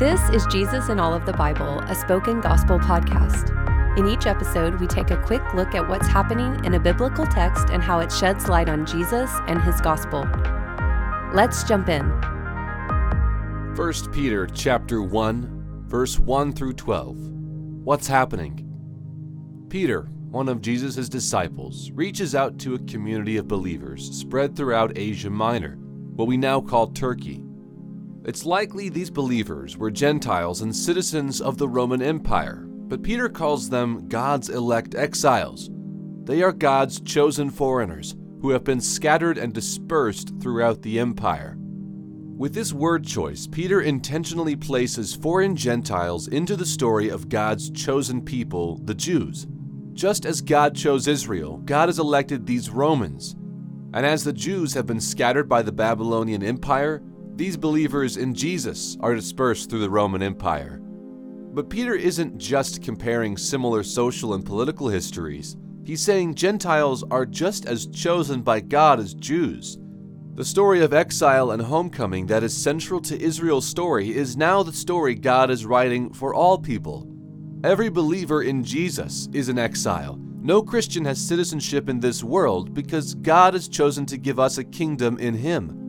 This is Jesus in All of the Bible, a spoken gospel podcast. In each episode, we take a quick look at what's happening in a biblical text and how it sheds light on Jesus and his gospel. Let's jump in. 1 Peter chapter 1, verse 1 through 12. What's happening? Peter, one of Jesus' disciples, reaches out to a community of believers spread throughout Asia Minor, what we now call Turkey. It's likely these believers were Gentiles and citizens of the Roman Empire, but Peter calls them God's elect exiles. They are God's chosen foreigners who have been scattered and dispersed throughout the empire. With this word choice, Peter intentionally places foreign Gentiles into the story of God's chosen people, the Jews. Just as God chose Israel, God has elected these Romans. And as the Jews have been scattered by the Babylonian Empire, these believers in Jesus are dispersed through the Roman Empire. But Peter isn't just comparing similar social and political histories. He's saying Gentiles are just as chosen by God as Jews. The story of exile and homecoming that is central to Israel's story is now the story God is writing for all people. Every believer in Jesus is an exile. No Christian has citizenship in this world because God has chosen to give us a kingdom in Him.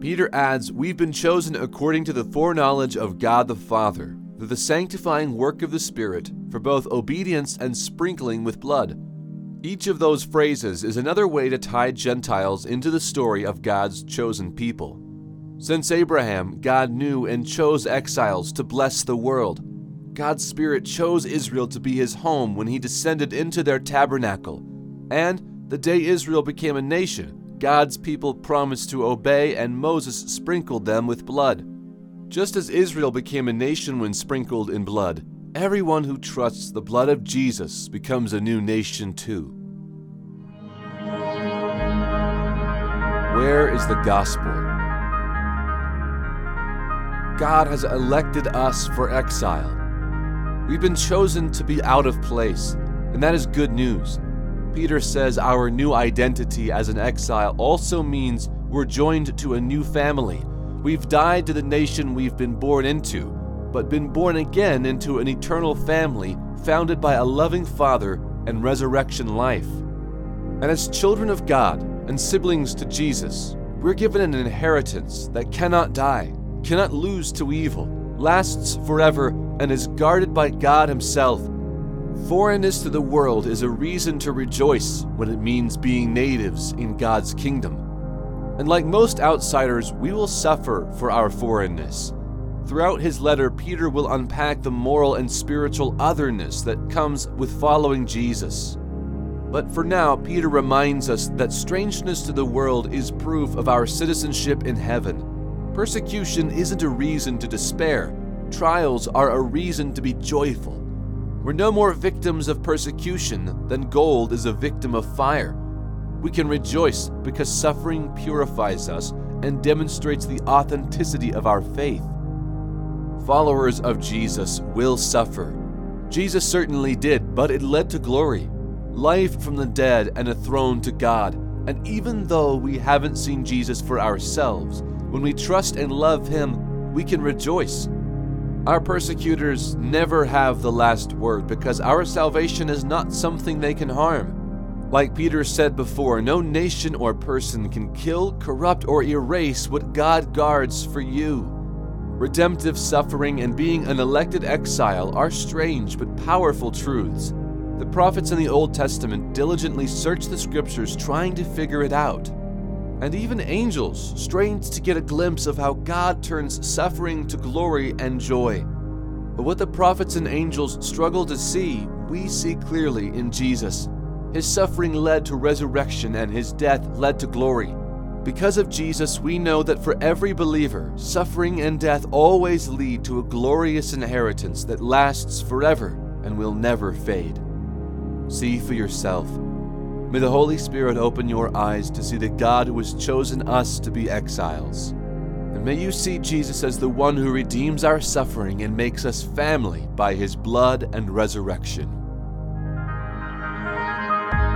Peter adds, We've been chosen according to the foreknowledge of God the Father, through the sanctifying work of the Spirit, for both obedience and sprinkling with blood. Each of those phrases is another way to tie Gentiles into the story of God's chosen people. Since Abraham, God knew and chose exiles to bless the world. God's Spirit chose Israel to be his home when he descended into their tabernacle. And the day Israel became a nation, God's people promised to obey, and Moses sprinkled them with blood. Just as Israel became a nation when sprinkled in blood, everyone who trusts the blood of Jesus becomes a new nation too. Where is the gospel? God has elected us for exile. We've been chosen to be out of place, and that is good news. Peter says our new identity as an exile also means we're joined to a new family. We've died to the nation we've been born into, but been born again into an eternal family founded by a loving Father and resurrection life. And as children of God and siblings to Jesus, we're given an inheritance that cannot die, cannot lose to evil, lasts forever, and is guarded by God Himself. Foreignness to the world is a reason to rejoice when it means being natives in God's kingdom. And like most outsiders, we will suffer for our foreignness. Throughout his letter, Peter will unpack the moral and spiritual otherness that comes with following Jesus. But for now, Peter reminds us that strangeness to the world is proof of our citizenship in heaven. Persecution isn't a reason to despair, trials are a reason to be joyful. We're no more victims of persecution than gold is a victim of fire. We can rejoice because suffering purifies us and demonstrates the authenticity of our faith. Followers of Jesus will suffer. Jesus certainly did, but it led to glory, life from the dead, and a throne to God. And even though we haven't seen Jesus for ourselves, when we trust and love Him, we can rejoice. Our persecutors never have the last word because our salvation is not something they can harm. Like Peter said before, no nation or person can kill, corrupt, or erase what God guards for you. Redemptive suffering and being an elected exile are strange but powerful truths. The prophets in the Old Testament diligently searched the scriptures trying to figure it out. And even angels strained to get a glimpse of how God turns suffering to glory and joy. But what the prophets and angels struggle to see, we see clearly in Jesus. His suffering led to resurrection, and his death led to glory. Because of Jesus, we know that for every believer, suffering and death always lead to a glorious inheritance that lasts forever and will never fade. See for yourself. May the Holy Spirit open your eyes to see the God who has chosen us to be exiles. And may you see Jesus as the one who redeems our suffering and makes us family by his blood and resurrection.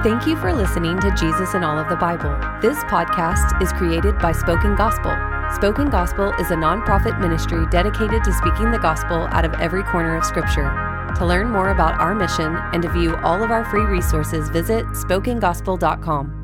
Thank you for listening to Jesus in All of the Bible. This podcast is created by Spoken Gospel. Spoken Gospel is a nonprofit ministry dedicated to speaking the gospel out of every corner of Scripture. To learn more about our mission and to view all of our free resources, visit spokengospel.com.